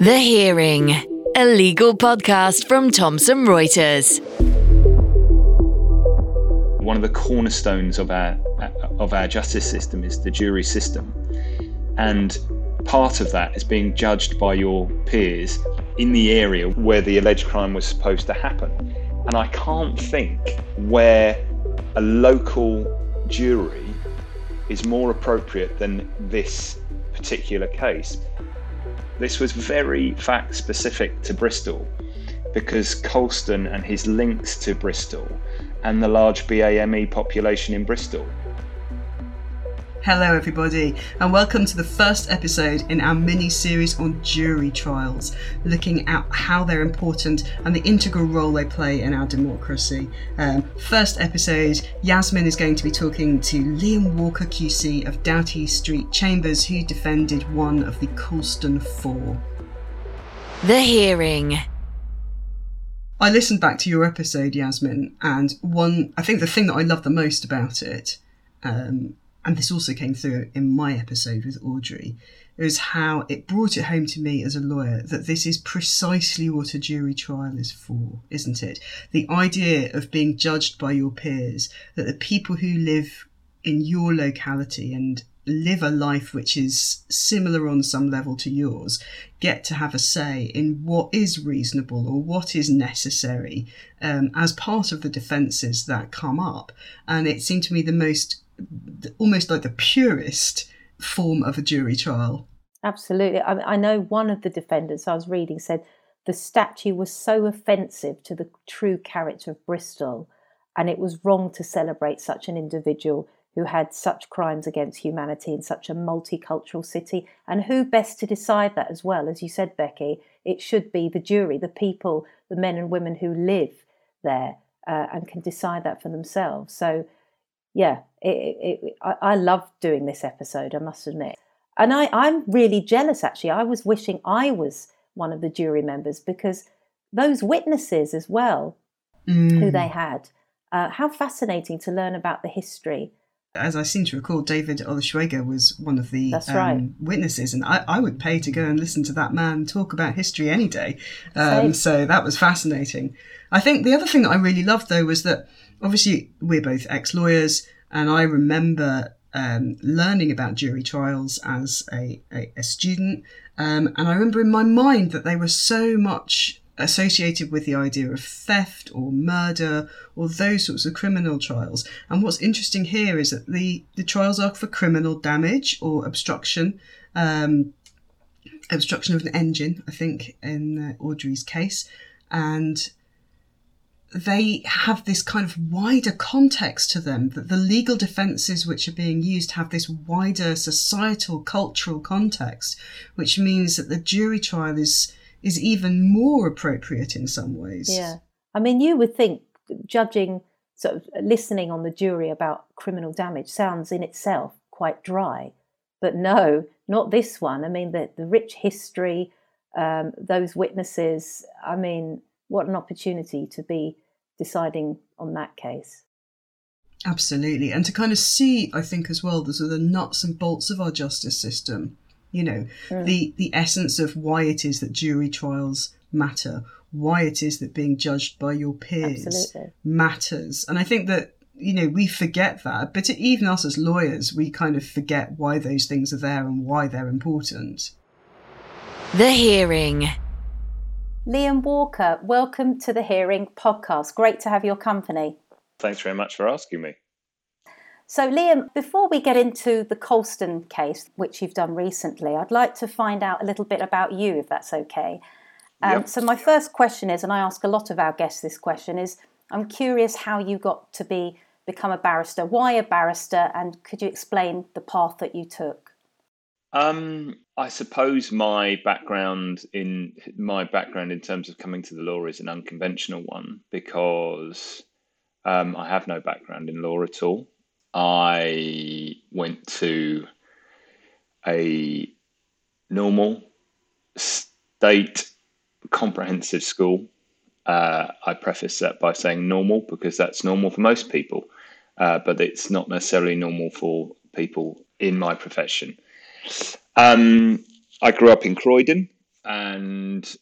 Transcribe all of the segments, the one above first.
The Hearing, a legal podcast from Thomson Reuters. One of the cornerstones of our of our justice system is the jury system, and part of that is being judged by your peers in the area where the alleged crime was supposed to happen. And I can't think where a local jury is more appropriate than this particular case. This was very fact specific to Bristol because Colston and his links to Bristol and the large BAME population in Bristol Hello, everybody, and welcome to the first episode in our mini series on jury trials, looking at how they're important and the integral role they play in our democracy. Um, first episode, Yasmin is going to be talking to Liam Walker QC of Doughty Street Chambers, who defended one of the Colston Four. The Hearing. I listened back to your episode, Yasmin, and one, I think the thing that I love the most about it um, and this also came through in my episode with Audrey, is how it brought it home to me as a lawyer that this is precisely what a jury trial is for, isn't it? The idea of being judged by your peers, that the people who live in your locality and live a life which is similar on some level to yours get to have a say in what is reasonable or what is necessary um, as part of the defences that come up. And it seemed to me the most almost like the purest form of a jury trial. Absolutely. I, I know one of the defendants I was reading said the statue was so offensive to the true character of Bristol, and it was wrong to celebrate such an individual who had such crimes against humanity in such a multicultural city. And who best to decide that as well? As you said, Becky, it should be the jury, the people, the men and women who live there uh, and can decide that for themselves. So yeah, it, it, I, I love doing this episode, I must admit. And I, I'm really jealous, actually. I was wishing I was one of the jury members because those witnesses as well, mm. who they had, uh, how fascinating to learn about the history. As I seem to recall, David Olusoga was one of the um, right. witnesses, and I, I, would pay to go and listen to that man talk about history any day. Um, so that was fascinating. I think the other thing that I really loved, though, was that obviously we're both ex lawyers, and I remember um, learning about jury trials as a, a, a student. Um, and I remember in my mind that they were so much associated with the idea of theft or murder or those sorts of criminal trials. And what's interesting here is that the, the trials are for criminal damage or obstruction. Um, obstruction of an engine, I think, in uh, Audrey's case. And they have this kind of wider context to them, that the legal defences which are being used have this wider societal, cultural context, which means that the jury trial is is even more appropriate in some ways. Yeah. I mean, you would think judging, sort of listening on the jury about criminal damage sounds in itself quite dry. But no, not this one. I mean, the, the rich history, um, those witnesses, I mean, what an opportunity to be deciding on that case. Absolutely. And to kind of see, I think, as well, the sort of nuts and bolts of our justice system, you know, mm. the, the essence of why it is that jury trials matter, why it is that being judged by your peers Absolutely. matters. And I think that, you know, we forget that, but even us as lawyers, we kind of forget why those things are there and why they're important. The hearing. Liam Walker, welcome to the Hearing podcast. Great to have your company. Thanks very much for asking me. So, Liam, before we get into the Colston case, which you've done recently, I'd like to find out a little bit about you, if that's okay. Um, yep. So, my first question is, and I ask a lot of our guests this question, is I'm curious how you got to be become a barrister. Why a barrister, and could you explain the path that you took? Um, I suppose my background in my background in terms of coming to the law is an unconventional one because um, I have no background in law at all. I went to a normal state comprehensive school. Uh, I preface that by saying normal because that's normal for most people, uh, but it's not necessarily normal for people in my profession. Um, I grew up in Croydon, and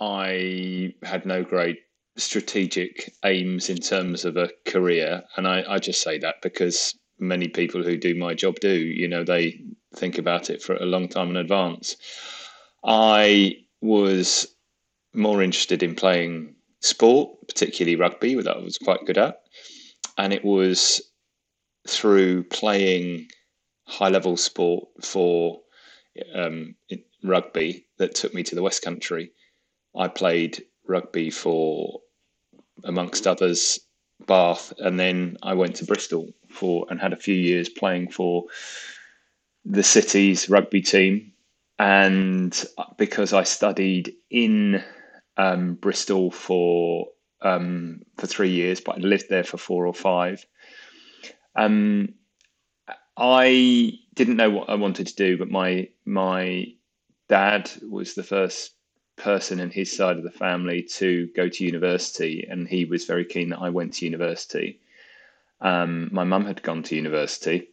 I had no great strategic aims in terms of a career. And I, I just say that because many people who do my job do, you know, they think about it for a long time in advance. I was more interested in playing sport, particularly rugby, that I was quite good at. And it was through playing high level sport for um, rugby that took me to the West Country. I played rugby for, amongst others, Bath, and then I went to Bristol for and had a few years playing for the city's rugby team. And because I studied in um, Bristol for um, for three years, but I lived there for four or five. Um, I didn't know what I wanted to do, but my my dad was the first person in his side of the family to go to university, and he was very keen that I went to university. Um, my mum had gone to university,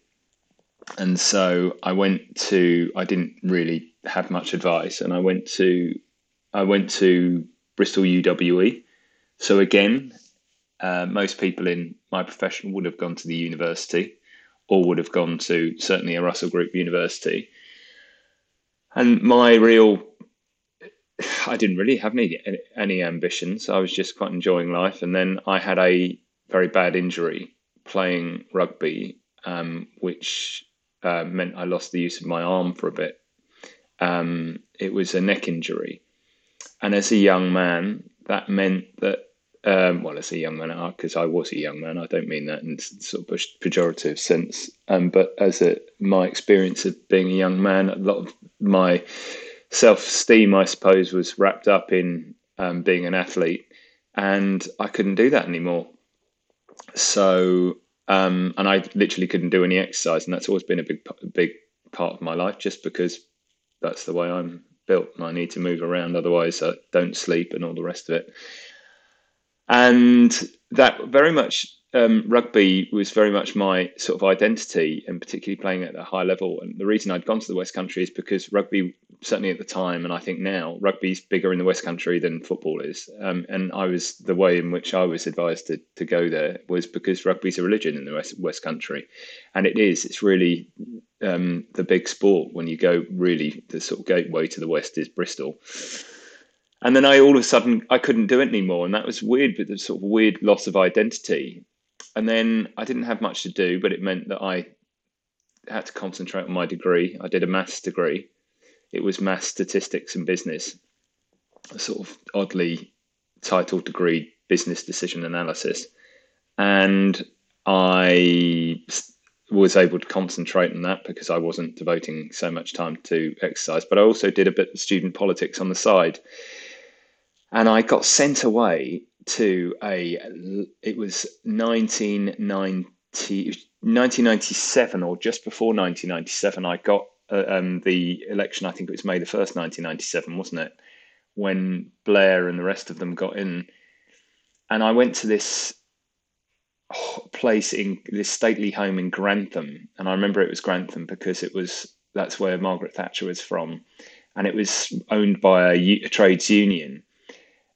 and so I went to. I didn't really have much advice, and I went to. I went to Bristol UWE. So again, uh, most people in my profession would have gone to the university, or would have gone to certainly a Russell Group university. And my real, I didn't really have any any ambitions. I was just quite enjoying life. And then I had a very bad injury playing rugby, um, which uh, meant I lost the use of my arm for a bit. Um, it was a neck injury, and as a young man, that meant that um, well, as a young man, because I was a young man, I don't mean that in sort of pejorative sense. Um, but as a my experience of being a young man, a lot of my self esteem, I suppose, was wrapped up in um, being an athlete, and I couldn't do that anymore. So, um, and I literally couldn't do any exercise, and that's always been a big, big part of my life, just because that's the way I'm built, and I need to move around, otherwise I don't sleep and all the rest of it and that very much um, rugby was very much my sort of identity, and particularly playing at a high level. And the reason I'd gone to the West Country is because rugby, certainly at the time, and I think now, rugby's bigger in the West Country than football is. Um, and I was the way in which I was advised to, to go there was because rugby's a religion in the West, West Country, and it is. It's really um, the big sport when you go. Really, the sort of gateway to the West is Bristol and then I all of a sudden I couldn't do it anymore, and that was weird, but the sort of weird loss of identity. And then I didn't have much to do, but it meant that I had to concentrate on my degree. I did a maths degree. It was maths, statistics, and business, a sort of oddly titled degree, business decision analysis, and I was able to concentrate on that because I wasn't devoting so much time to exercise. But I also did a bit of student politics on the side and I got sent away to a it was 1990 1997 or just before 1997 I got uh, um, the election I think it was May the 1st 1997 wasn't it? When Blair and the rest of them got in. And I went to this place in this stately home in Grantham. And I remember it was Grantham because it was that's where Margaret Thatcher was from. And it was owned by a, a trades union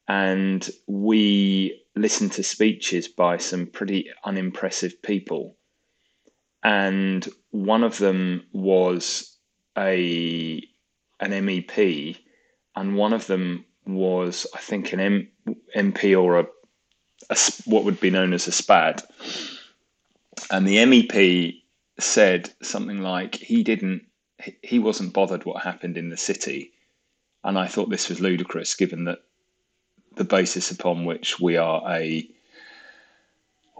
and we listened to speeches by some pretty unimpressive people. And one of them was a an MEP, and one of them was, I think, an M, MP or a, a what would be known as a SPAD. And the MEP said something like he didn't, he wasn't bothered what happened in the city. And I thought this was ludicrous, given that the basis upon which we are a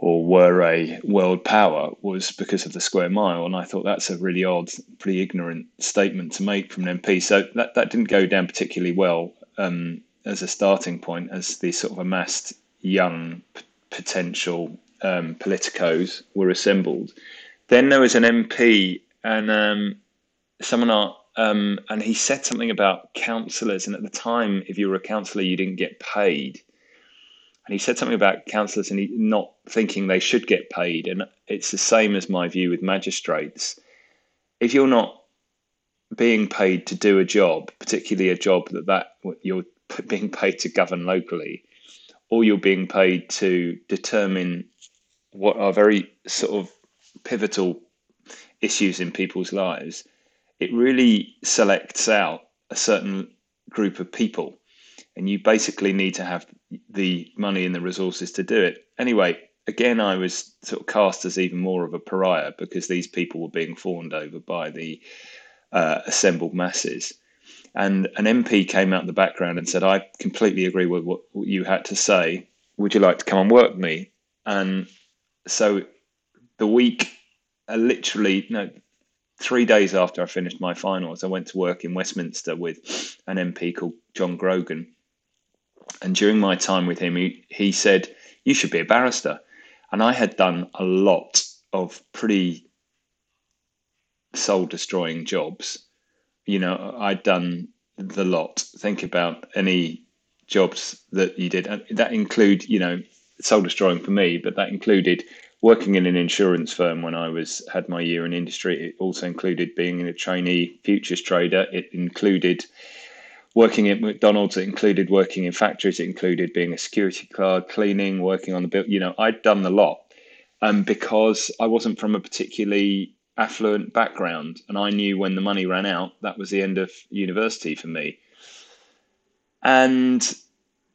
or were a world power was because of the square mile. And I thought that's a really odd, pretty ignorant statement to make from an MP. So that, that didn't go down particularly well um, as a starting point, as the sort of amassed young p- potential um, politicos were assembled. Then there was an MP and um, someone um, and he said something about councillors, and at the time, if you were a councillor, you didn't get paid. And he said something about councillors and he not thinking they should get paid. And it's the same as my view with magistrates. If you're not being paid to do a job, particularly a job that that you're being paid to govern locally, or you're being paid to determine what are very sort of pivotal issues in people's lives, it really selects out a certain group of people. And you basically need to have the money and the resources to do it. Anyway, again, I was sort of cast as even more of a pariah because these people were being fawned over by the uh, assembled masses. And an MP came out in the background and said, I completely agree with what, you had to say. Would you like to come and work me? And so the week, uh, literally, no, three days after I finished my finals, I went to work in Westminster with an MP called John Grogan. And during my time with him, he, he said, You should be a barrister. And I had done a lot of pretty soul destroying jobs. You know, I'd done the lot. Think about any jobs that you did. And That include, you know, soul destroying for me, but that included working in an insurance firm when I was had my year in industry. It also included being a trainee futures trader. It included working at McDonald's. It included working in factories. It included being a security guard, cleaning, working on the bill. You know, I'd done the lot. Um, because I wasn't from a particularly affluent background, and I knew when the money ran out, that was the end of university for me. And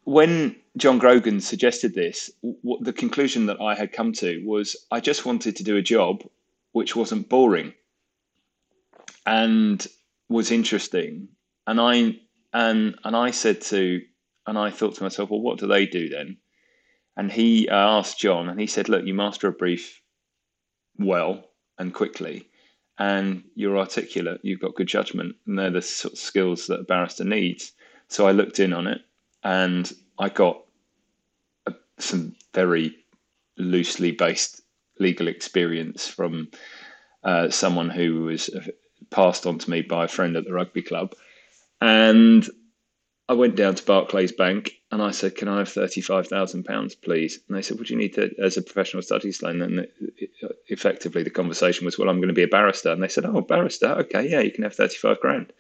when John Grogan suggested this, the conclusion that I had come to was I just wanted to do a job which wasn't boring and was interesting. And I and and I said to and I thought to myself, well, what do they do then? And he uh, asked John, and he said, look, you master a brief well and quickly, and you're articulate, you've got good judgment, and they're the sort of skills that a barrister needs. So I looked in on it, and I got a, some very loosely based legal experience from uh, someone who was passed on to me by a friend at the rugby club. And I went down to Barclays Bank and I said, "Can I have thirty-five thousand pounds, please?" And they said, "Would you need to as a professional studies loan?" And it, it, effectively, the conversation was, "Well, I'm going to be a barrister." And they said, "Oh, barrister? Okay, yeah, you can have thirty-five grand."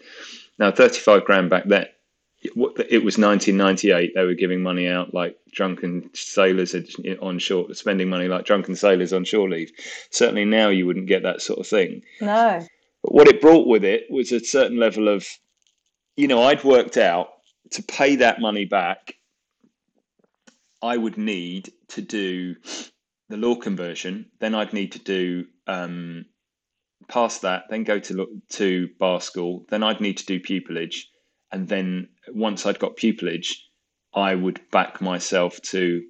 Now, thirty-five grand back then it was 1998. They were giving money out like drunken sailors on shore, spending money like drunken sailors on shore leave. Certainly now you wouldn't get that sort of thing. No. But what it brought with it was a certain level of, you know, I'd worked out to pay that money back, I would need to do the law conversion. Then I'd need to do um, past that, then go to to bar school. Then I'd need to do pupillage and then once I'd got pupillage, I would back myself to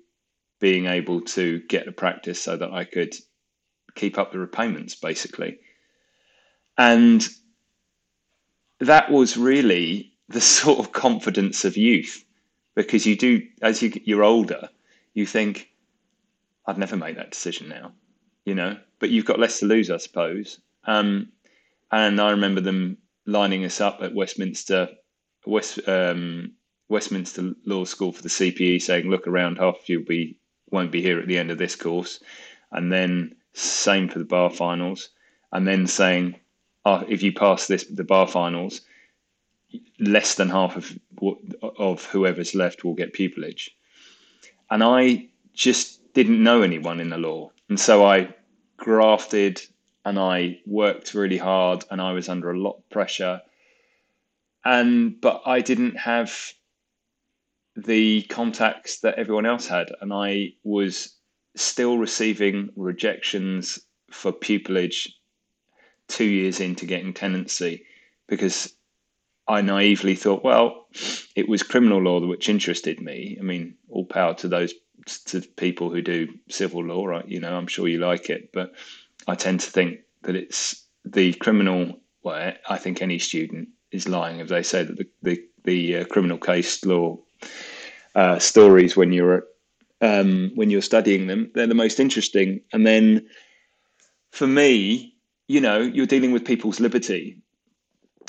being able to get the practice so that I could keep up the repayments, basically. And that was really the sort of confidence of youth, because you do, as you, you're older, you think, I'd never make that decision now, you know, but you've got less to lose, I suppose. Um, and I remember them lining us up at Westminster West um, Westminster Law School for the CPE saying, look around, half of you be won't be here at the end of this course, and then same for the bar finals, and then saying, oh, if you pass this the bar finals, less than half of of whoever's left will get pupillage, and I just didn't know anyone in the law, and so I grafted and I worked really hard, and I was under a lot of pressure and but I didn't have the contacts that everyone else had, and I was still receiving rejections for pupillage two years into getting tenancy because I naively thought, well, it was criminal law which interested me. I mean, all power to those to people who do civil law, right? You know, I'm sure you like it, but I tend to think that it's the criminal. Well, I think any student is lying if they say that the the, the uh, criminal case law uh, stories when you're um, when you're studying them they're the most interesting. And then for me, you know, you're dealing with people's liberty,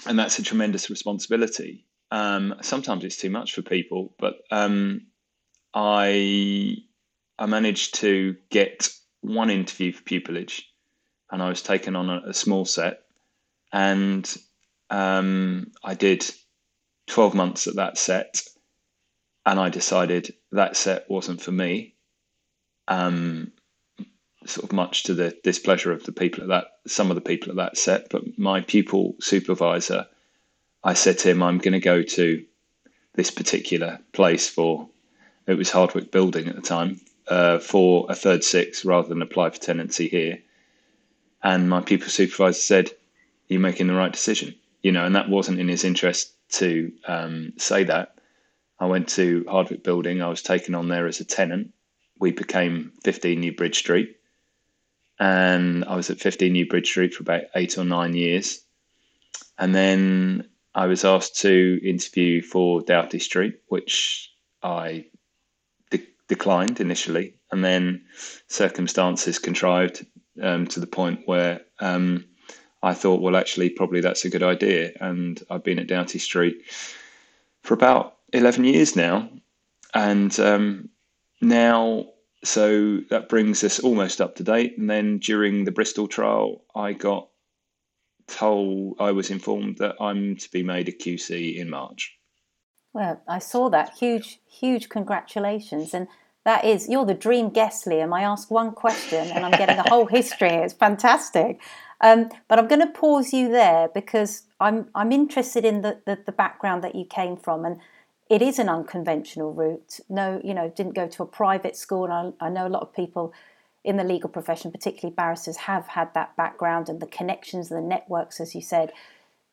and that's a tremendous responsibility. Um, sometimes it's too much for people, but um, I I managed to get one interview for pupillage, and I was taken on a, a small set, and um, I did 12 months at that set and I decided that set wasn't for me. Um, sort of much to the displeasure of the people at that, some of the people at that set, but my pupil supervisor, I said to him, I'm going to go to this particular place for, it was Hardwick Building at the time, uh, for a third six rather than apply for tenancy here. And my pupil supervisor said, You're making the right decision. You know, and that wasn't in his interest to um, say that. I went to Hardwick Building. I was taken on there as a tenant. We became 15 New Bridge Street. And I was at 15 New Bridge Street for about eight or nine years. And then I was asked to interview for Doughty Street, which I de- declined initially. And then circumstances contrived um, to the point where um, I thought, well, actually, probably that's a good idea. And I've been at Doughty Street for about 11 years now. And um, now, so that brings us almost up to date. And then during the Bristol trial, I got told, I was informed that I'm to be made a QC in March. Well, I saw that. Huge, huge congratulations. And that is, you're the dream guest, Liam. I ask one question and I'm getting a whole history. It's fantastic. Um, but I'm going to pause you there because I'm I'm interested in the, the, the background that you came from, and it is an unconventional route. No, you know, didn't go to a private school. And I, I know a lot of people in the legal profession, particularly barristers, have had that background and the connections and the networks, as you said.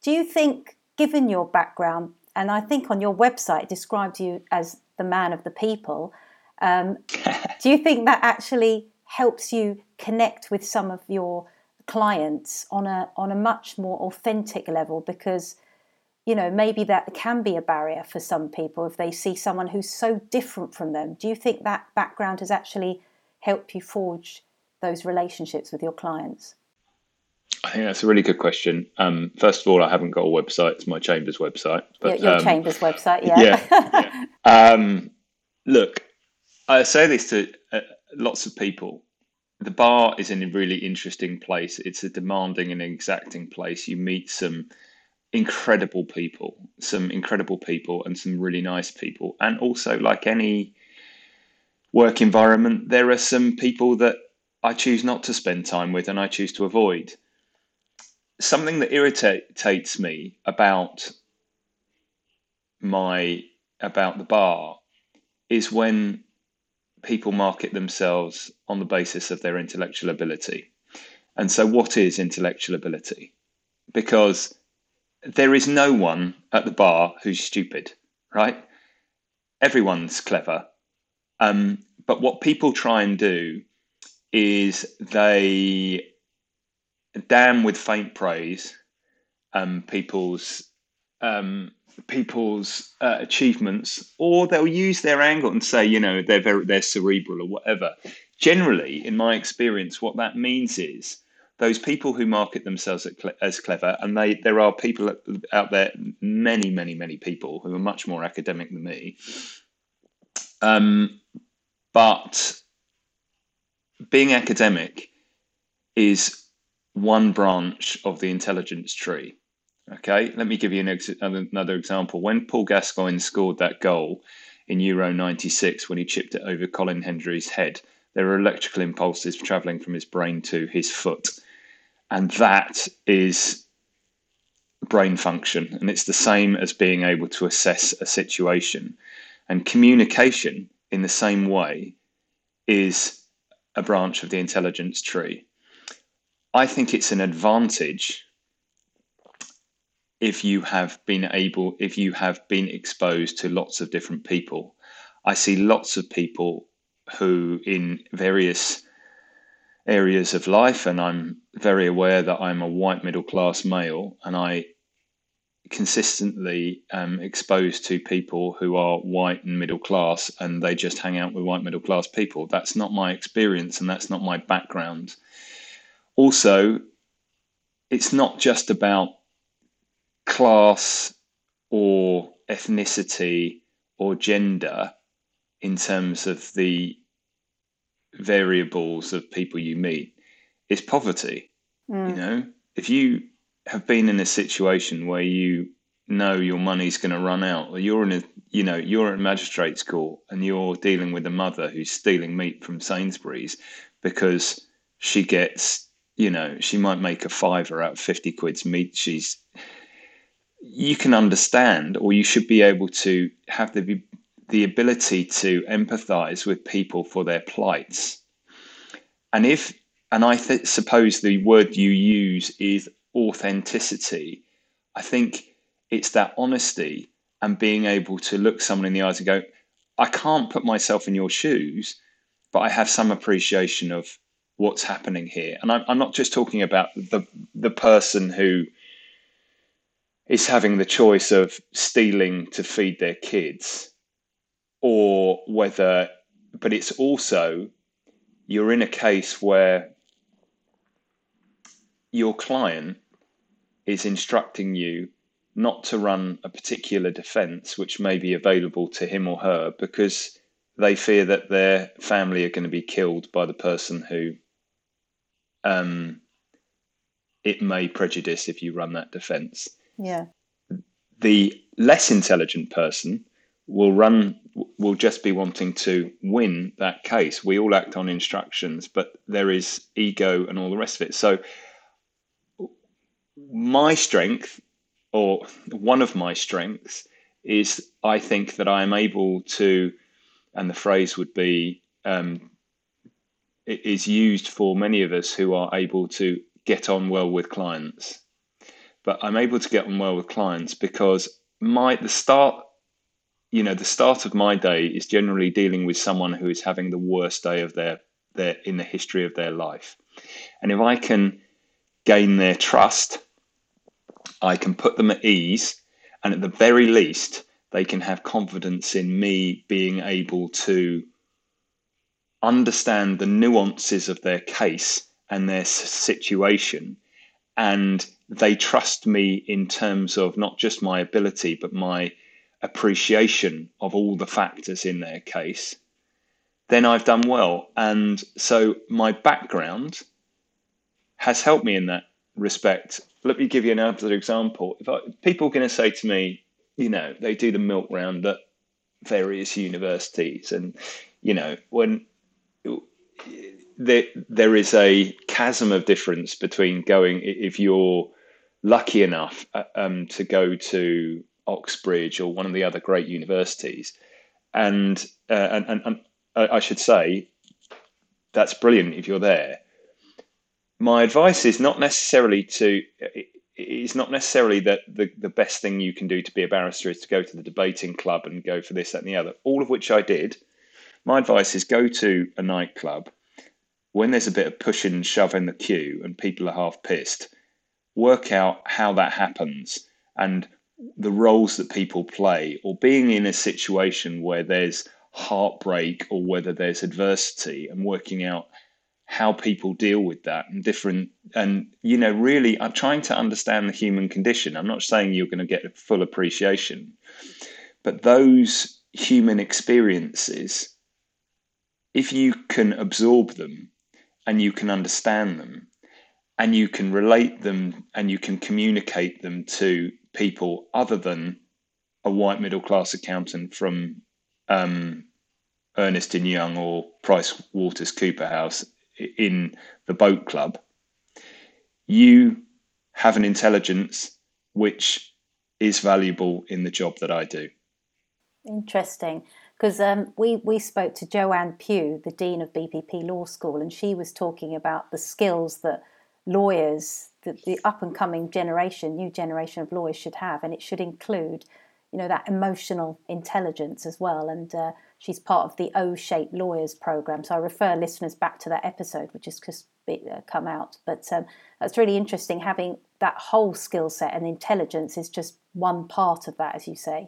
Do you think, given your background, and I think on your website described you as the man of the people, um, do you think that actually helps you connect with some of your clients on a on a much more authentic level? Because you know maybe that can be a barrier for some people if they see someone who's so different from them. Do you think that background has actually helped you forge those relationships with your clients? I think that's a really good question. Um, first of all, I haven't got a website; it's my chamber's website. But, your, your um, chamber's website, yeah. yeah, yeah. Um, look, I say this to uh, lots of people. The bar is in a really interesting place. It's a demanding and exacting place. You meet some incredible people, some incredible people, and some really nice people. And also, like any work environment, there are some people that I choose not to spend time with and I choose to avoid. Something that irritates me about my about the bar is when people market themselves on the basis of their intellectual ability. And so, what is intellectual ability? Because there is no one at the bar who's stupid, right? Everyone's clever. Um, but what people try and do is they damn with faint praise um, people's um, people's uh, achievements, or they'll use their angle and say, you know, they're very they're cerebral or whatever. Generally, in my experience, what that means is those people who market themselves as clever, and they there are people out there, many, many, many people who are much more academic than me. Um, but being academic is one branch of the intelligence tree. Okay, let me give you an ex- another example. When Paul Gascoigne scored that goal in Euro 96 when he chipped it over Colin Hendry's head, there were electrical impulses traveling from his brain to his foot. And that is brain function. And it's the same as being able to assess a situation. And communication, in the same way, is a branch of the intelligence tree. I think it's an advantage if you have been able, if you have been exposed to lots of different people. I see lots of people who, in various areas of life, and I'm very aware that I'm a white middle class male, and I consistently um, exposed to people who are white and middle class, and they just hang out with white middle class people. That's not my experience, and that's not my background. Also, it's not just about class or ethnicity or gender in terms of the variables of people you meet is poverty. Mm. You know, if you have been in a situation where you know your money's going to run out, or you're in a you know you're at magistrate's court and you're dealing with a mother who's stealing meat from Sainsbury's because she gets you know she might make a fiver out of 50 quid's meat she's you can understand or you should be able to have the the ability to empathize with people for their plights. And if and i th- suppose the word you use is authenticity i think it's that honesty and being able to look someone in the eyes and go i can't put myself in your shoes but i have some appreciation of what's happening here. And i'm, I'm not just talking about the the person who is having the choice of stealing to feed their kids or whether but it's also you're in a case where your client is instructing you not to run a particular defense which may be available to him or her because they fear that their family are going to be killed by the person who um, it may prejudice if you run that defense. Yeah. The less intelligent person will run will just be wanting to win that case. We all act on instructions, but there is ego and all the rest of it. So my strength or one of my strengths is I think that I am able to and the phrase would be um, is used for many of us who are able to get on well with clients. But I'm able to get on well with clients because my the start, you know, the start of my day is generally dealing with someone who is having the worst day of their their in the history of their life. And if I can gain their trust, I can put them at ease, and at the very least, they can have confidence in me being able to understand the nuances of their case and their situation. And they trust me in terms of not just my ability, but my appreciation of all the factors in their case. Then I've done well. And so my background has helped me in that respect. Let me give you another example. If I, people are going to say to me, you know, they do the milk round at various universities, and you know, when there there is a chasm of difference between going if you're lucky enough uh, um, to go to Oxbridge or one of the other great universities, and uh, and, and, and I should say that's brilliant if you're there. My advice is not necessarily to it's not necessarily that the, the best thing you can do to be a barrister is to go to the debating club and go for this, that, and the other. All of which I did. My advice is go to a nightclub when there's a bit of push and shove in the queue and people are half pissed. Work out how that happens and the roles that people play, or being in a situation where there's heartbreak or whether there's adversity, and working out how people deal with that and different and you know really i'm trying to understand the human condition i'm not saying you're going to get a full appreciation but those human experiences if you can absorb them and you can understand them and you can relate them and you can communicate them to people other than a white middle class accountant from um, Ernst and Young or Price Waters Cooper House in the boat club, you have an intelligence which is valuable in the job that I do. Interesting because um, we we spoke to Joanne Pugh, the dean of BPP Law School, and she was talking about the skills that lawyers, the, the up and coming generation, new generation of lawyers should have, and it should include, you know, that emotional intelligence as well. And uh, she's part of the O-shaped lawyers program, so I refer listeners back to that episode, which has just uh, come out. But um, that's really interesting. Having that whole skill set and intelligence is just one part of that, as you say.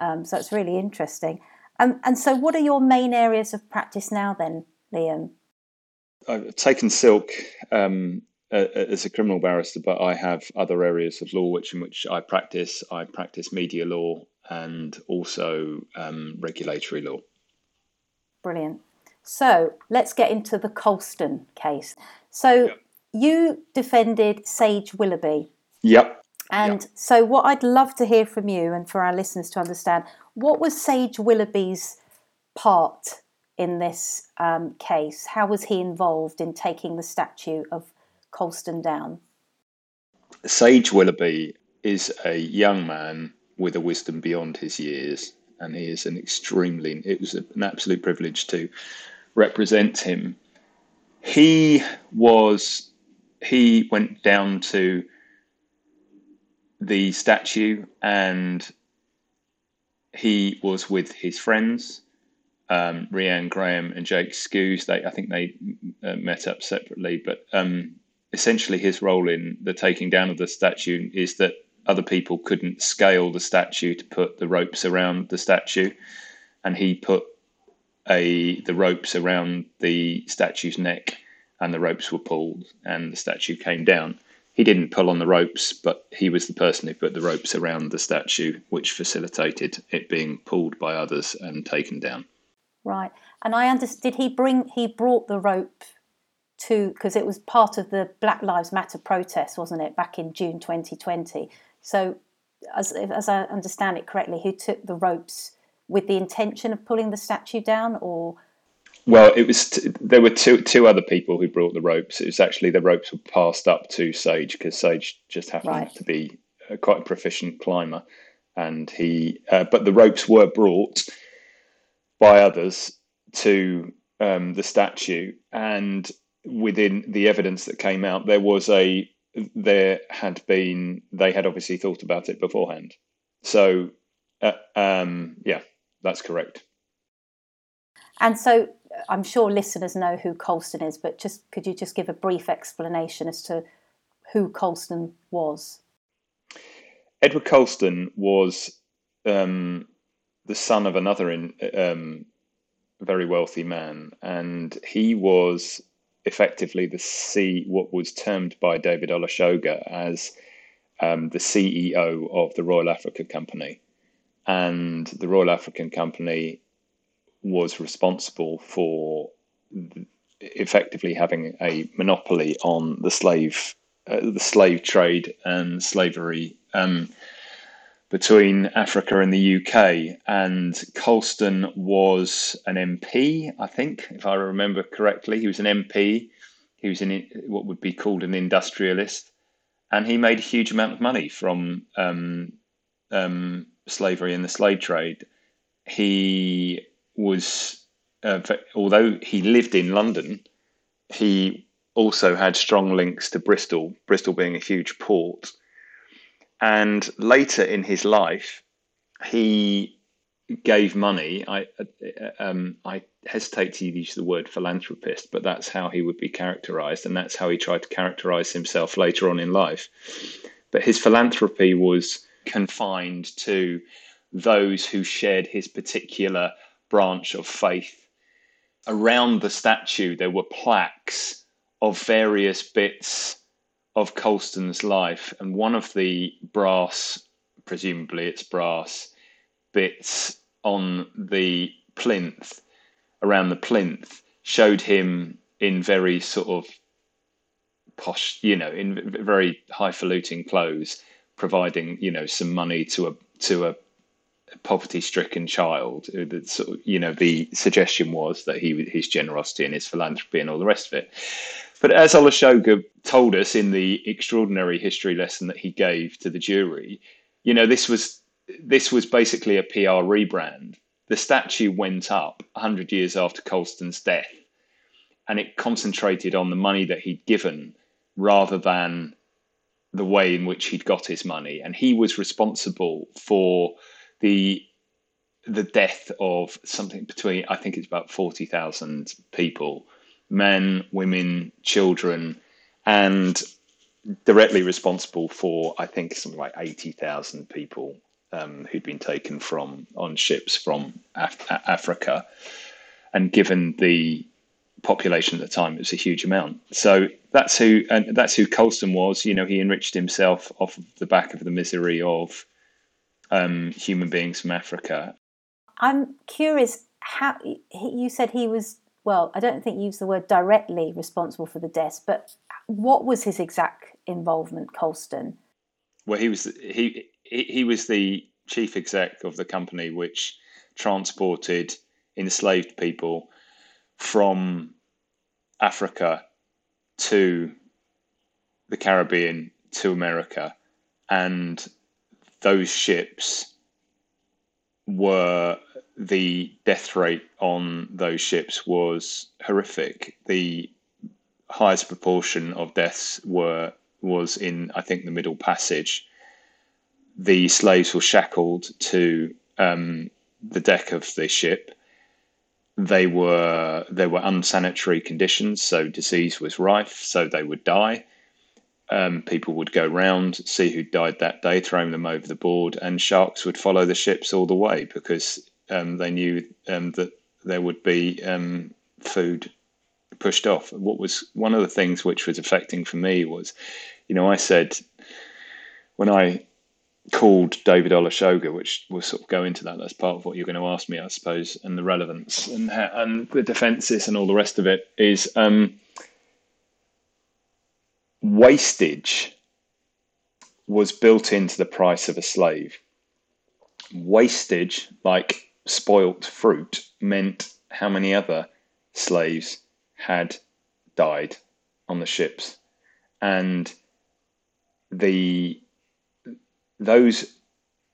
Um, so it's really interesting. Um, and so, what are your main areas of practice now, then, Liam? I've taken silk um, as a criminal barrister, but I have other areas of law which in which I practice. I practice media law and also um, regulatory law. Brilliant. So let's get into the Colston case. So you defended Sage Willoughby Yep. And so, what I'd love to hear from you and for our listeners to understand what was Sage Willoughby's part in this um, case? How was he involved in taking the statue of Colston down? Sage Willoughby is a young man with a wisdom beyond his years, and he is an extremely, it was an absolute privilege to represent him. He was, he went down to the statue and he was with his friends um, Graham and Jake Skuse. They, I think they uh, met up separately, but um, essentially his role in the taking down of the statue is that other people couldn't scale the statue to put the ropes around the statue, and he put a the ropes around the statue's neck, and the ropes were pulled, and the statue came down. He didn't pull on the ropes, but he was the person who put the ropes around the statue, which facilitated it being pulled by others and taken down. Right. And I understood, did he bring, he brought the rope to, because it was part of the Black Lives Matter protest, wasn't it, back in June 2020? So, as, as I understand it correctly, he took the ropes with the intention of pulling the statue down or? Well, it was. T- there were two two other people who brought the ropes. It was actually the ropes were passed up to Sage because Sage just happened right. to be a, quite a proficient climber, and he. Uh, but the ropes were brought by others to um, the statue, and within the evidence that came out, there was a there had been they had obviously thought about it beforehand. So, uh, um, yeah, that's correct. And so, I'm sure listeners know who Colston is, but just could you just give a brief explanation as to who Colston was? Edward Colston was um, the son of another in, um, very wealthy man, and he was effectively the C, what was termed by David Olusoga as um, the CEO of the Royal Africa Company, and the Royal African Company was responsible for effectively having a monopoly on the slave, uh, the slave trade and slavery. Um, between Africa and the UK. And Colston was an MP, I think, if I remember correctly. He was an MP. He was in what would be called an industrialist, and he made a huge amount of money from um, um, slavery and the slave trade. He was, uh, although he lived in London, he also had strong links to Bristol. Bristol being a huge port and later in his life, he gave money. I um, I hesitate to use the word philanthropist, but that's how he would be characterized, and that's how he tried to characterize himself later on in life. But his philanthropy was confined to those who shared his particular branch of faith. Around the statue, there were plaques of various bits of Colston's life, and one of the brass, presumably it's brass, bits on the plinth, around the plinth, showed him in very sort of posh, you know, in very highfalutin clothes, providing, you know, some money to a to a poverty-stricken child. Uh, that sort of, you know, the suggestion was that he his generosity and his philanthropy and all the rest of it. But as Olusoga told us in the extraordinary history lesson that he gave to the jury, you know, this was this was basically a PR rebrand. The statue went up 100 years after Colston's death, and it concentrated on the money that he'd given rather than the way in which he'd got his money. And he was responsible for the the death of something between I think it's about 40,000 people men, women, children, and directly responsible for, I think, something like 80,000 people um, who'd been taken from on ships from Af- Africa. And given the population at the time, it was a huge amount. So that's who, and that's who Colston was. You know, he enriched himself off the back of the misery of um, human beings from Africa. I'm curious how you said he was well, I don't think you used the word directly responsible for the deaths, but what was his exact involvement, Colston? well, he was he he was the chief exec of the company which transported enslaved people from Africa to the Caribbean to America, and those ships were the death rate on those ships was horrific. The highest proportion of deaths were was in I think the Middle Passage. The slaves were shackled to um, the deck of the ship. They were there were unsanitary conditions, so disease was rife, so they would die. Um, people would go round, see who died that day, throwing them over the board, and sharks would follow the ships all the way because um, they knew um, that there would be um, food pushed off. What was one of the things which was affecting for me was, you know, I said when I called David Olusoga, which will sort of go into that. That's part of what you're going to ask me, I suppose, and the relevance and and the defences and all the rest of it is um, wastage was built into the price of a slave. Wastage, like spoilt fruit, meant how many other slaves had died on the ships, and the those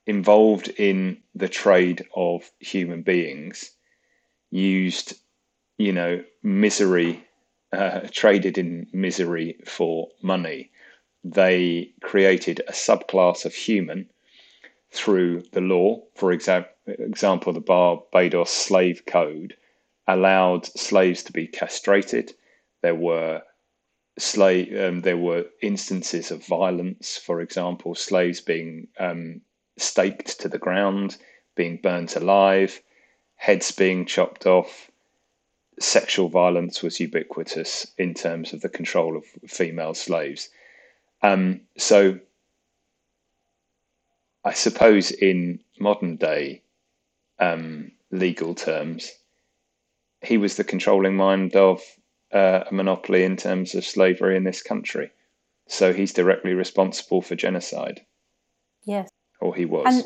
involved in the trade of human beings used, you know, misery, uh, traded in misery for money. They created a subclass of human through the law. For exa- example, the Barbados Slave Code allowed slaves to be castrated. There were slave um, there were instances of violence for example slaves being um, staked to the ground being burnt alive heads being chopped off sexual violence was ubiquitous in terms of the control of female slaves um, so i suppose in modern day um, legal terms he was the controlling mind of uh, a monopoly in terms of slavery in this country. So he's directly responsible for genocide. Yes. Or he was. And,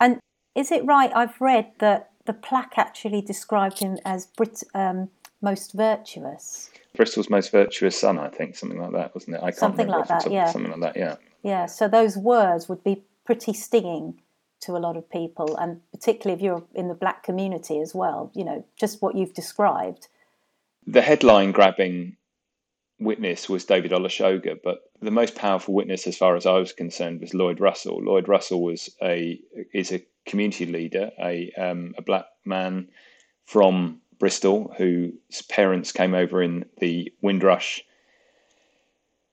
and is it right? I've read that the plaque actually described him as Brit- um, most virtuous. Bristol's most virtuous son, I think, something like that, wasn't it? I can't something like that, yeah. Something like that, yeah. Yeah, so those words would be pretty stinging to a lot of people, and particularly if you're in the black community as well. You know, just what you've described the headline grabbing witness was David Olusoga, but the most powerful witness, as far as I was concerned, was Lloyd Russell. Lloyd Russell was a is a community leader, a um, a black man from Bristol whose parents came over in the Windrush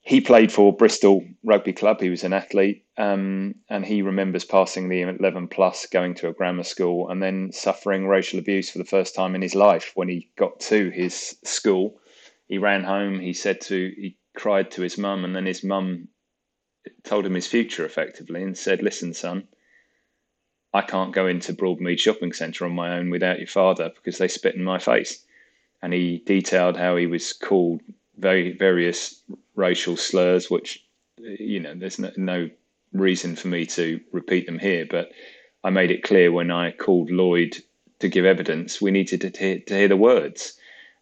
he played for Bristol Rugby Club. He was an athlete, um, and he remembers passing the 11 plus, going to a grammar school, and then suffering racial abuse for the first time in his life. When he got to his school, he ran home. He said to, he cried to his mum, and then his mum told him his future effectively, and said, "Listen, son." I can't go into Broadmead Shopping Centre on my own without your father because they spit in my face. And he detailed how he was called very various racial slurs, which you know there's no, no reason for me to repeat them here, but I made it clear when I called Lloyd to give evidence, we needed to, to hear the words,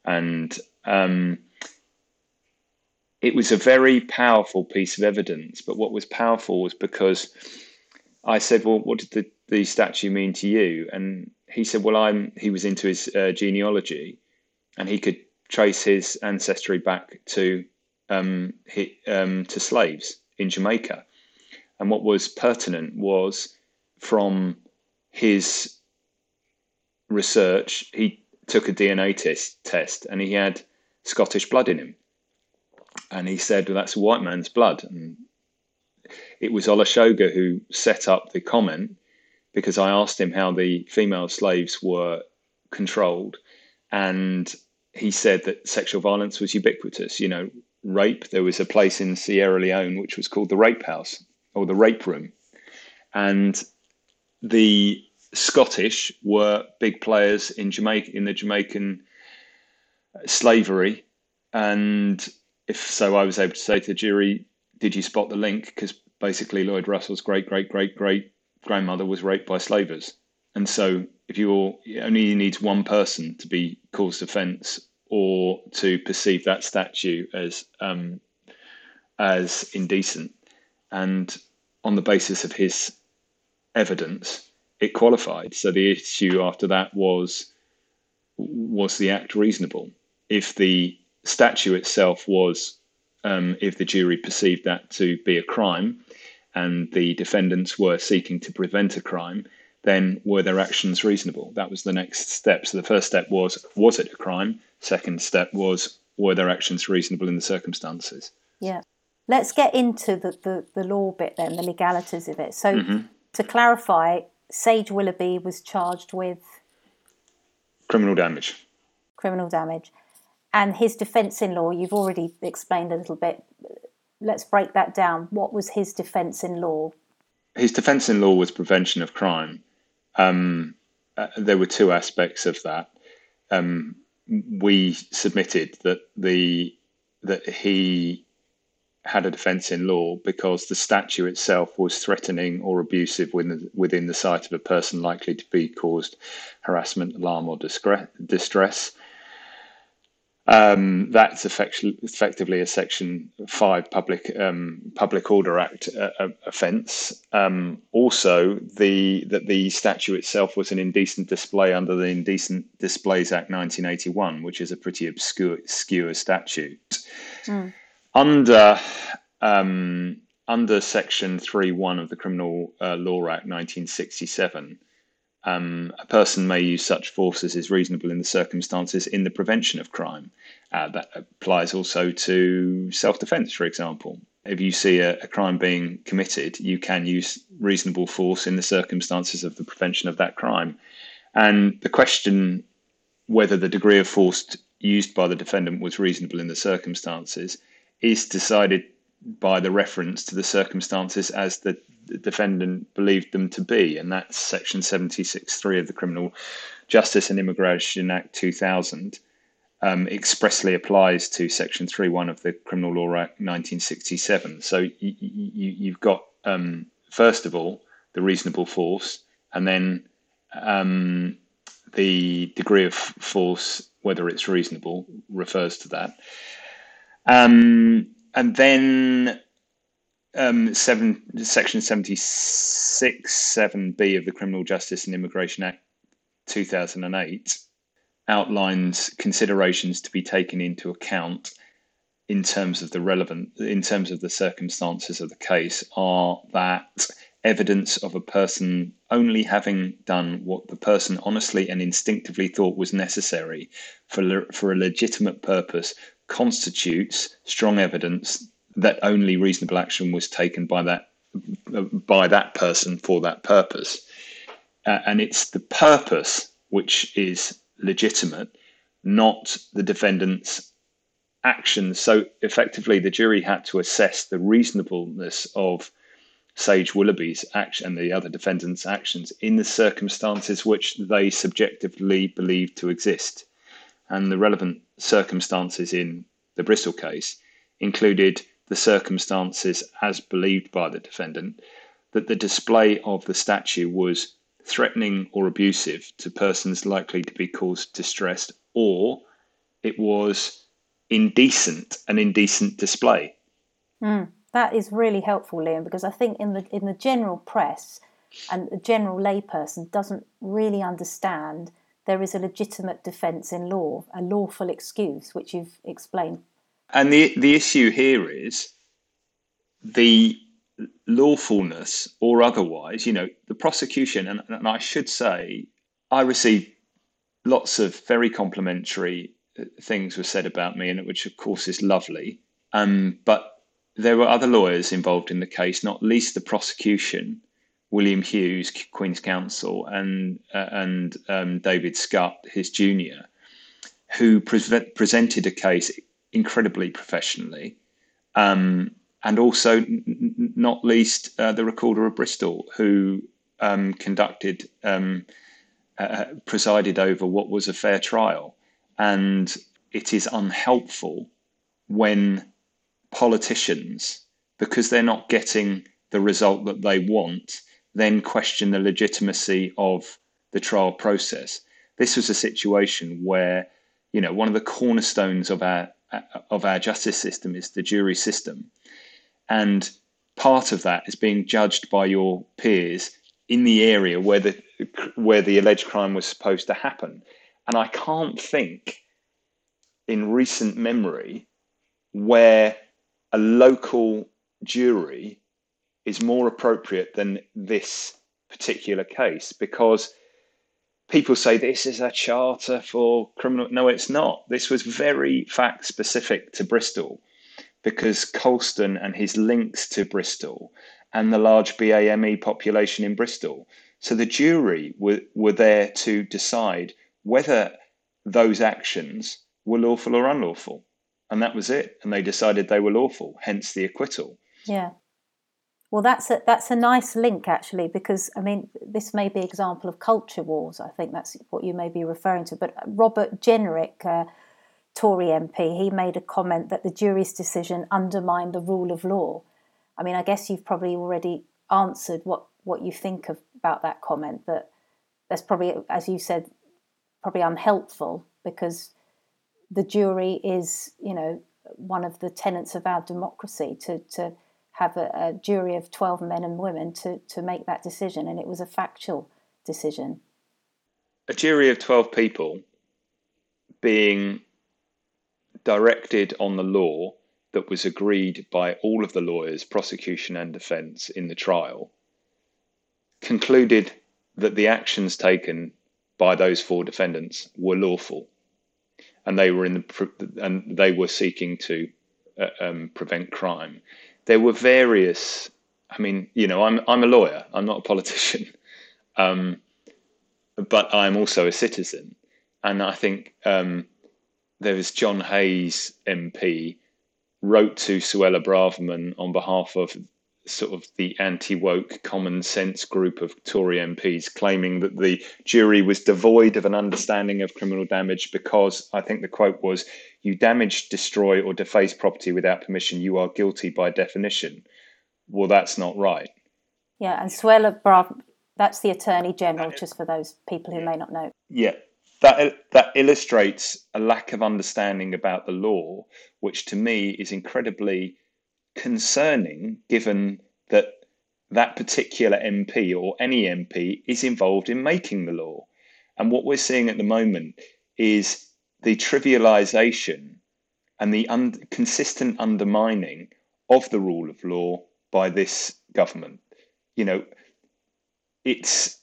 and um, it was a very powerful piece of evidence. But what was powerful was because I said, "Well, what did the, the statue mean to you?" And he said, "Well, I'm." He was into his uh, genealogy, and he could trace his ancestry back to um, um, to slaves in Jamaica. And what was pertinent was from his research, he took a DNA test, test and he had Scottish blood in him. And he said, well, that's white man's blood. And it was Olusoga who set up the comment because I asked him how the female slaves were controlled. And he said that sexual violence was ubiquitous. You know, rape. There was a place in Sierra Leone which was called the Rape House or the Rape Room, and the Scottish were big players in Jamaica in the Jamaican slavery, and if so, I was able to say to the jury, "Did you spot the link?" Because basically Lloyd Russell's great great great great grandmother was raped by slavers. And so if you're only needs one person to be caused offence or to perceive that statue as um, as indecent, and on the basis of his evidence, it qualified. So the issue after that was was the act reasonable? If the statue itself was, um, if the jury perceived that to be a crime, and the defendants were seeking to prevent a crime, then were their actions reasonable? That was the next step. So the first step was, was it a crime? Second step was, were their actions reasonable in the circumstances? Yeah. Let's get into the, the, the law bit then, the legalities of it. So mm-hmm. to clarify, Sage Willoughby was charged with criminal damage. Criminal damage. And his defence in law, you've already explained a little bit let's break that down. What was his defence in law? His defence in law was prevention of crime. Um, uh, there were two aspects of that. Um, we submitted that the that he had a defence in law because the statue itself was threatening or abusive within, within the sight of a person likely to be caused harassment, alarm, or distress. Um, that's effectively a Section Five Public um, Public Order Act uh, uh, offence. Um, also, the that the statue itself was an indecent display under the Indecent Displays Act 1981, which is a pretty obscure, obscure statute. Mm. Under um, under Section Three One of the Criminal uh, Law Act 1967 um, a person may use such force as is reasonable in the circumstances in the prevention of crime. Uh, that applies also to self defense, for example. If you see a, a, crime being committed, you can use reasonable force in the circumstances of the prevention of that crime. And the question whether the degree of force used by the defendant was reasonable in the circumstances is decided by the reference to the circumstances as the, the defendant believed them to be, and that's Section 76.3 of the Criminal Justice and Immigration Act 2000. Um, expressly applies to Section 3.1 of the Criminal Law Act 1967. So you, you, you've got, um, first of all, the reasonable force, and then um, the degree of force, whether it's reasonable, refers to that. Um, and then um, seven, section 76 7b of the Criminal Justice and Immigration Act 2008 outlines considerations to be taken into account in terms of the relevant in terms of the circumstances of the case are that evidence of a person only having done what the person honestly and instinctively thought was necessary for, for a legitimate purpose constitutes strong evidence that only reasonable action was taken by that by that person for that purpose. Uh, and it's the purpose which is legitimate, not the defendant's actions. So effectively, the jury had to assess the reasonableness of Sage Willoughby's action and the other defendants' actions in the circumstances which they subjectively believed to exist. And the relevant circumstances in the Bristol case included the circumstances as believed by the defendant that the display of the statue was threatening or abusive to persons likely to be caused distress, or it was indecent, an indecent display. Mm, that is really helpful, Liam, because I think in the in the general press and the general layperson doesn't really understand there is a legitimate defence in law, a lawful excuse, which you've explained. And the the issue here is the lawfulness or otherwise, you know, the prosecution, and, and I should say, I received lots of very complimentary uh, things were said about me, and which of course is lovely. Um, but there were other lawyers involved in the case, not least the prosecution, William Hughes, Queen's Counsel, and uh, and um, David Scott, his junior, who pre- presented a case incredibly professionally, um, and also n- not least uh, the Recorder of Bristol, who um, conducted um, uh, presided over what was a fair trial, and it is unhelpful when politicians, because they're not getting the result that they want, then question the legitimacy of the trial process. This was a situation where, you know, one of the cornerstones of our Uh, of our justice system is the jury system, and part of that is being judged by your peers in the area where the where the alleged crime was supposed to happen. And I can't think in recent memory where a local jury is more appropriate than this particular case because people say this is a charter for criminal no it's not. This was very fact specific to bristol because colston and his links to bristol and the large bame population in bristol. So the jury were, were there to decide whether those actions were lawful or unlawful. And that was it. And they decided they were lawful hence the acquittal. Yeah well, that's a that's a nice link actually, because I mean, this may be example of culture wars. I think that's what you may be referring to. But Robert Jenrick, uh, Tory MP, he made a comment that the jury's decision undermined the rule of law. I mean, I guess you've probably already answered what what you think of about that comment. That that's probably, as you said, probably unhelpful because the jury is, you know, one of the tenets of our democracy to to have a, a, jury of 12 men and women to, to make that decision, and it was a factual decision. A jury of 12 people being directed on the law that was agreed by all of the lawyers, prosecution and defence, in the trial, concluded that the actions taken by those four defendants were lawful, and they were in the and they were seeking to uh, um, prevent crime there were various. I mean, you know, I'm I'm a lawyer. I'm not a politician, um, but I'm also a citizen, and I think um, there was John Hayes MP wrote to Suella Braverman on behalf of sort of the anti-woke common sense group of Tory MPs claiming that the jury was devoid of an understanding of criminal damage because I think the quote was you damage, destroy or deface property without permission you are guilty by definition. Well that's not right. Yeah, and Suella Braverman that's the Attorney General just for those people who may not know. Yeah. That that illustrates a lack of understanding about the law which to me is incredibly concerning given that that particular MP or any MP is involved in making the law. And what we're seeing at the moment is the trivialization and the un- consistent undermining of the rule of law by this government. You know, it's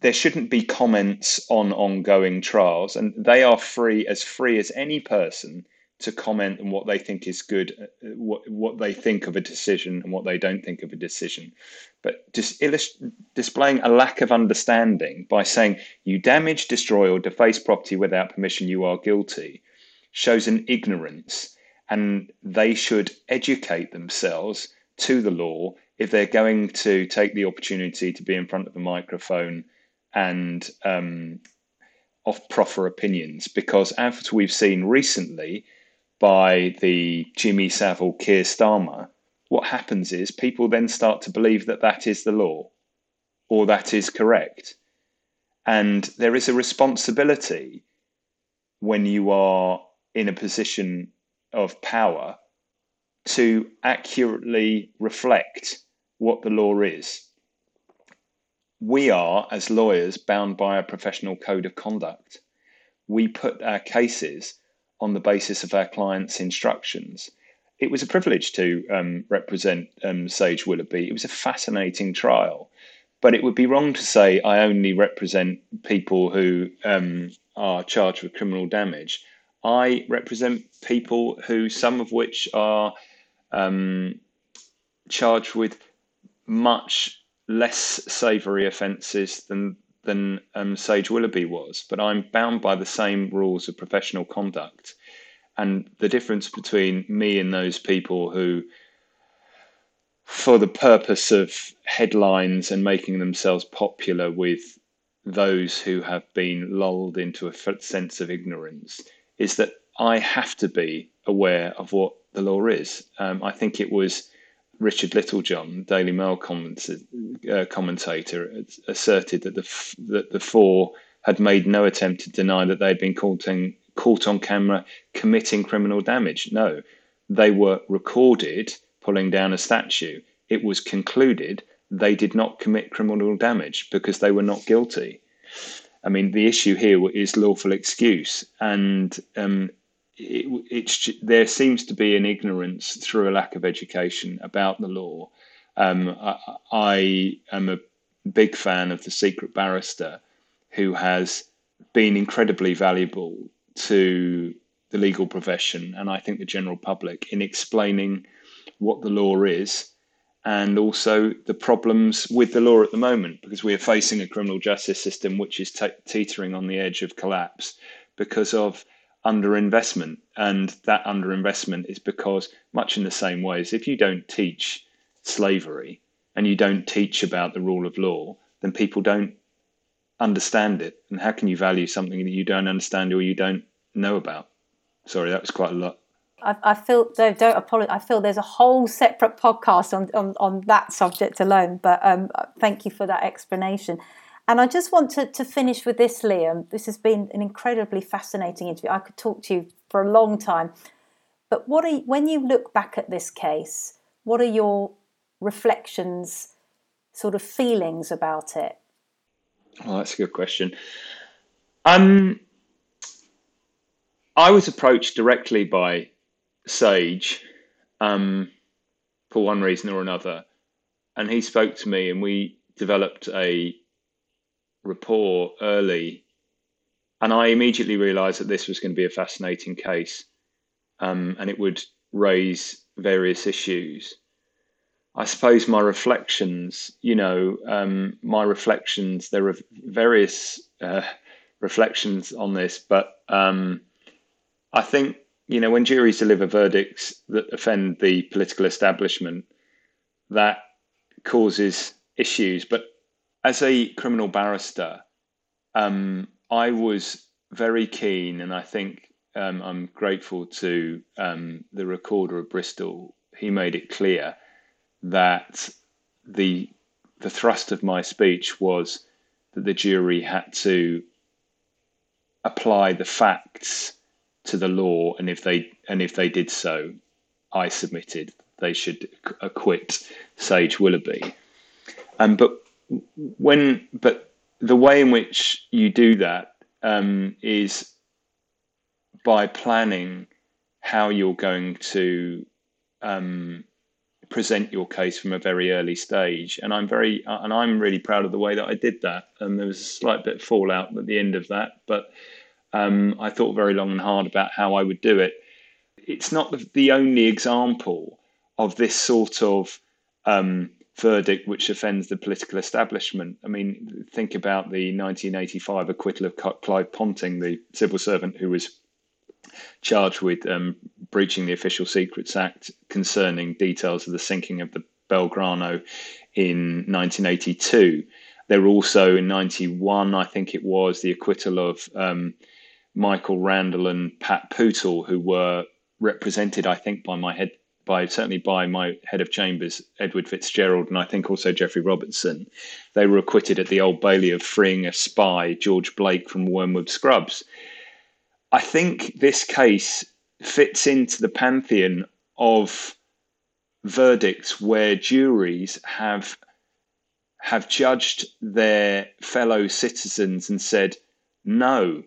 there shouldn't be comments on ongoing trials, and they are free as free as any person to comment on what they think is good, uh, what what they think of a decision, and what they don't think of a decision. But just illust- displaying a lack of understanding by saying you damage, destroy, or deface property without permission, you are guilty, shows an ignorance, and they should educate themselves to the law if they're going to take the opportunity to be in front of a microphone and um, off proffer opinions. Because as we've seen recently by the Jimmy Savile Keir Starmer, what happens is people then start to believe that that is the law or that is correct. And there is a responsibility when you are in a position of power to accurately reflect what the law is. We are, as lawyers, bound by a professional code of conduct. We put our cases on the basis of our clients' instructions. It was a privilege to um, represent um, Sage Willoughby. It was a fascinating trial, but it would be wrong to say I only represent people who um, are charged with criminal damage. I represent people who, some of which are um, charged with much less savoury offences than than um, Sage Willoughby was, but I'm bound by the same rules of professional conduct. And the difference between me and those people who, for the purpose of headlines and making themselves popular with those who have been lulled into a sense of ignorance, is that I have to be aware of what the law is. Um, I think it was Richard Littlejohn, Daily Mail uh, commentator, asserted that the that the four had made no attempt to deny that they had been caught on, caught on camera committing criminal damage. No, they were recorded pulling down a statue. It was concluded they did not commit criminal damage because they were not guilty. I mean, the issue here is lawful excuse, and um, it, it's there seems to be an ignorance through a lack of education about the law. Um, I, I am a big fan of the Secret Barrister, who has been incredibly valuable to the legal profession and I think the general public in explaining what the law is and also the problems with the law at the moment because we are facing a criminal justice system which is teetering on the edge of collapse because of underinvestment and that underinvestment is because much in the same way as if you don't teach slavery and you don't teach about the rule of law then people don't understand it and how can you value something that you don't understand or you don't know about sorry that was quite a lot I, feel don't, don't apologize. I feel there's a whole separate podcast on on, on that subject alone. But um, thank you for that explanation. And I just want to, to finish with this, Liam. This has been an incredibly fascinating interview. I could talk to you for a long time. But what are when you look back at this case, what are your reflections, sort of feelings about it? Well, that's a good question. Um, I was approached directly by Sage um, for one reason or another. And he spoke to me, and we developed a rapport early. And I immediately realized that this was going to be a fascinating case um, and it would raise various issues. I suppose my reflections, you know, um, my reflections, there are various uh, reflections on this, but um, I think you know, when juries deliver verdicts that offend the political establishment, that causes issues. But as a criminal barrister, um, I was very keen, and I think um, I'm grateful to um, the recorder of Bristol. He made it clear that the the thrust of my speech was that the jury had to apply the facts to the law, and if they and if they did so, I submitted they should acquit Sage Willoughby. Um, but when but the way in which you do that um, is by planning how you're going to um, present your case from a very early stage. And I'm very and I'm really proud of the way that I did that. And there was a slight bit of fallout at the end of that, but um, I thought very long and hard about how I would do it. It's not the, only example of this sort of um, verdict which offends the political establishment. I mean, think about the 1985 acquittal of Clive Ponting, the civil servant who was charged with um, breaching the Official Secrets Act concerning details of the sinking of the Belgrano in 1982. There were also in 91, I think it was, the acquittal of um, Michael Randle and Pat Pottle, who were represented, I think, by my head, by certainly by my head of chambers, Edward Fitzgerald, and I think also Geoffrey Robertson. They were acquitted at the Old Bailey of freeing a spy, George Blake, from Wormwood Scrubs. I think this case fits into the pantheon of verdicts where juries have have judged their fellow citizens and said, no,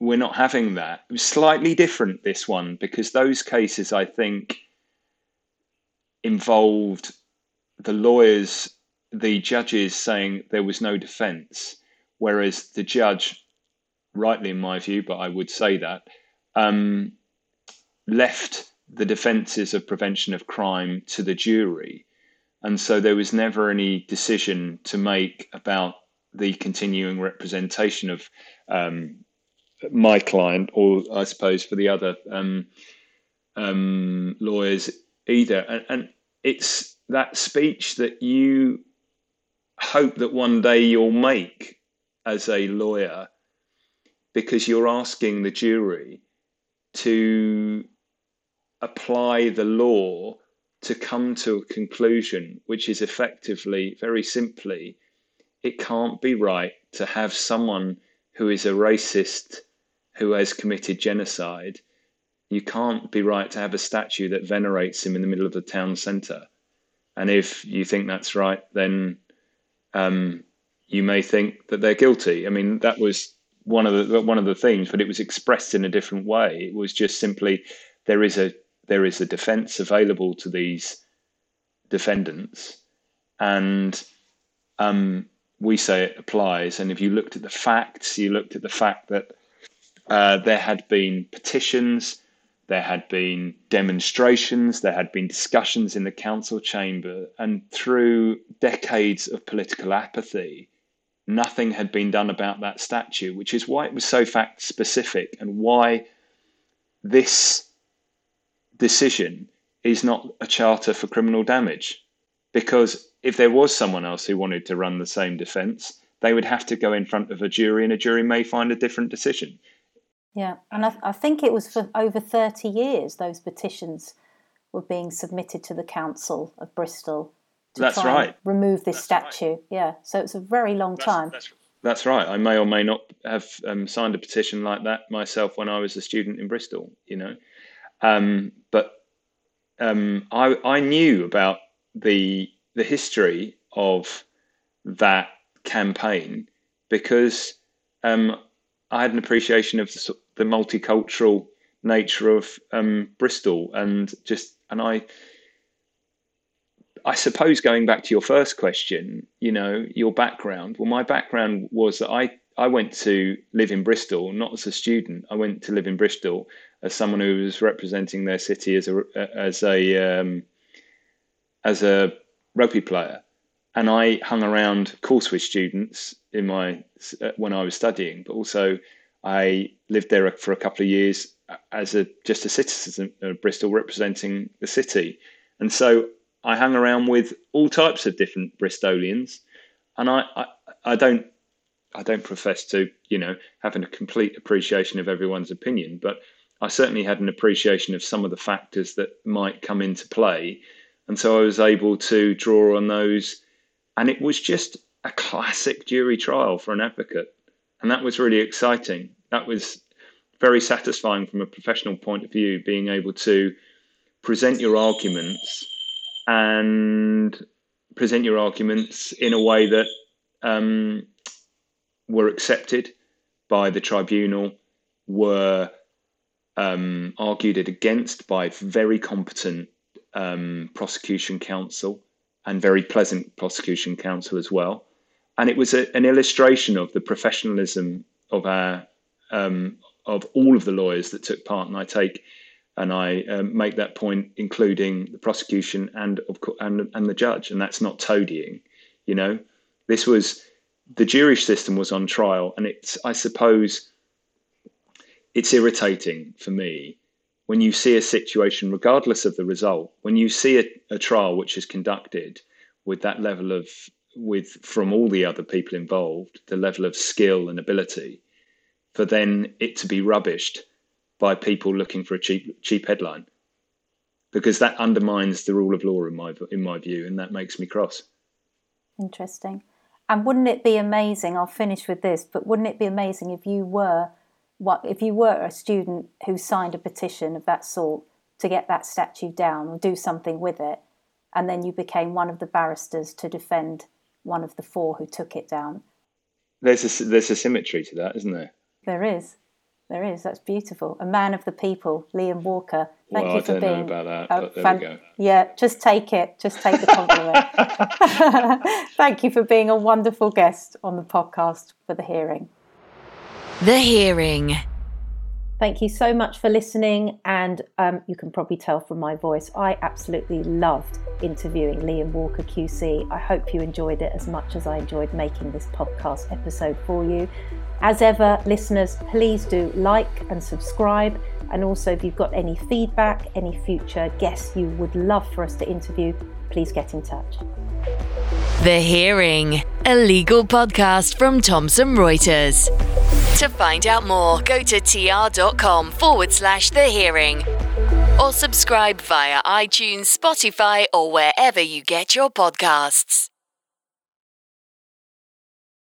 we're not having that. It was slightly different this one because those cases I think involved the lawyers, the judges saying there was no defence, whereas the judge, rightly in my view, but I would say that, um, left the defences of prevention of crime to the jury. And so there was never any decision to make about the continuing representation of um, my client, or I suppose for the other um, um, lawyers either. And, and it's that speech that you hope that one day you'll make as a lawyer because you're asking the jury to apply the law to come to a conclusion, which is effectively, very simply, it can't be right to have someone who is a racist who has committed genocide. You can't be right to have a statue that venerates him in the middle of the town centre. And if you think that's right, then um, you may think that they're guilty. I mean, that was one of the one of the themes, but it was expressed in a different way. It was just simply there is a there is a defence available to these defendants, and um, we say it applies. And if you looked at the facts, you looked at the fact that uh, there had been petitions, there had been demonstrations, there had been discussions in the council chamber, and through decades of political apathy, nothing had been done about that statue, which is why it was so fact specific and why this decision is not a charter for criminal damage. Because if there was someone else who wanted to run the same defence, they would have to go in front of a jury, and a jury may find a different decision. Yeah, and I, I think it was for over 30 years those petitions were being submitted to the Council of Bristol to That's try right. and remove this That's statue. Yeah, so it's a very long time. That's, that's right. I may or may not have um, signed a petition like that myself when I was a student in Bristol. You know, um, but um, I I knew about the the history of that campaign because um, I had an appreciation of the, the multicultural nature of um, Bristol and just and I I suppose going back to your first question, you know, your background. Well, my background was that I I went to live in Bristol not as a student. I went to live in Bristol as someone who was representing their city as a as a um, as a rugby player, and I hung around course with students in my when I was studying, but also I lived there for a couple of years as a just a citizen of Bristol, representing the city, and so I hung around with all types of different Bristolians, and I, I, I don't I don't profess to you know having a complete appreciation of everyone's opinion, but I certainly had an appreciation of some of the factors that might come into play, and so I was able to draw on those, and it was just a classic jury trial for an advocate, and that was really exciting. That was very satisfying from a professional point of view, being able to present your arguments and present your arguments in a way that um, were accepted by the tribunal, were um, argued against by very competent um, prosecution counsel and very pleasant prosecution counsel as well. And it was a, an illustration of the professionalism of our um, of all of the lawyers that took part. And I take and I um, make that point, including the prosecution and of co- and and the judge, and that's not toadying. You know, this was the jury system was on trial, and it's I suppose it's irritating for me when you see a situation, regardless of the result, when you see a, a trial which is conducted with that level of with from all the other people involved, the level of skill and ability, for then it to be rubbished by people looking for a cheap cheap headline. Because that undermines the rule of law in my in my view and that makes me cross. Interesting. And wouldn't it be amazing i'll finish with this but wouldn't it be amazing if you were what if you were a student who signed a petition of that sort to get that statue down or do something with it and then you became one of the barristers to defend one of the four who took it down there's a there's a symmetry to that isn't there there is there is. That's beautiful. A man of the people, Liam Walker. Thank well, you I for don't being. know about that, we go. Yeah, just take it. Just take the compliment. Thank you for being a wonderful guest on the podcast for the hearing. The hearing. Thank you so much for listening. And um, you can probably tell from my voice, I absolutely loved interviewing Liam Walker QC. I hope you enjoyed it as much as I enjoyed making this podcast episode for you. As ever, listeners, please do like and subscribe. And also, if you've got any feedback, any future guests you would love for us to interview, please get in touch. The Hearing, a legal podcast from Thomson Reuters. To find out more, go to tr.com forward slash the hearing. or subscribe via iTunes, Spotify, or wherever you get your podcasts.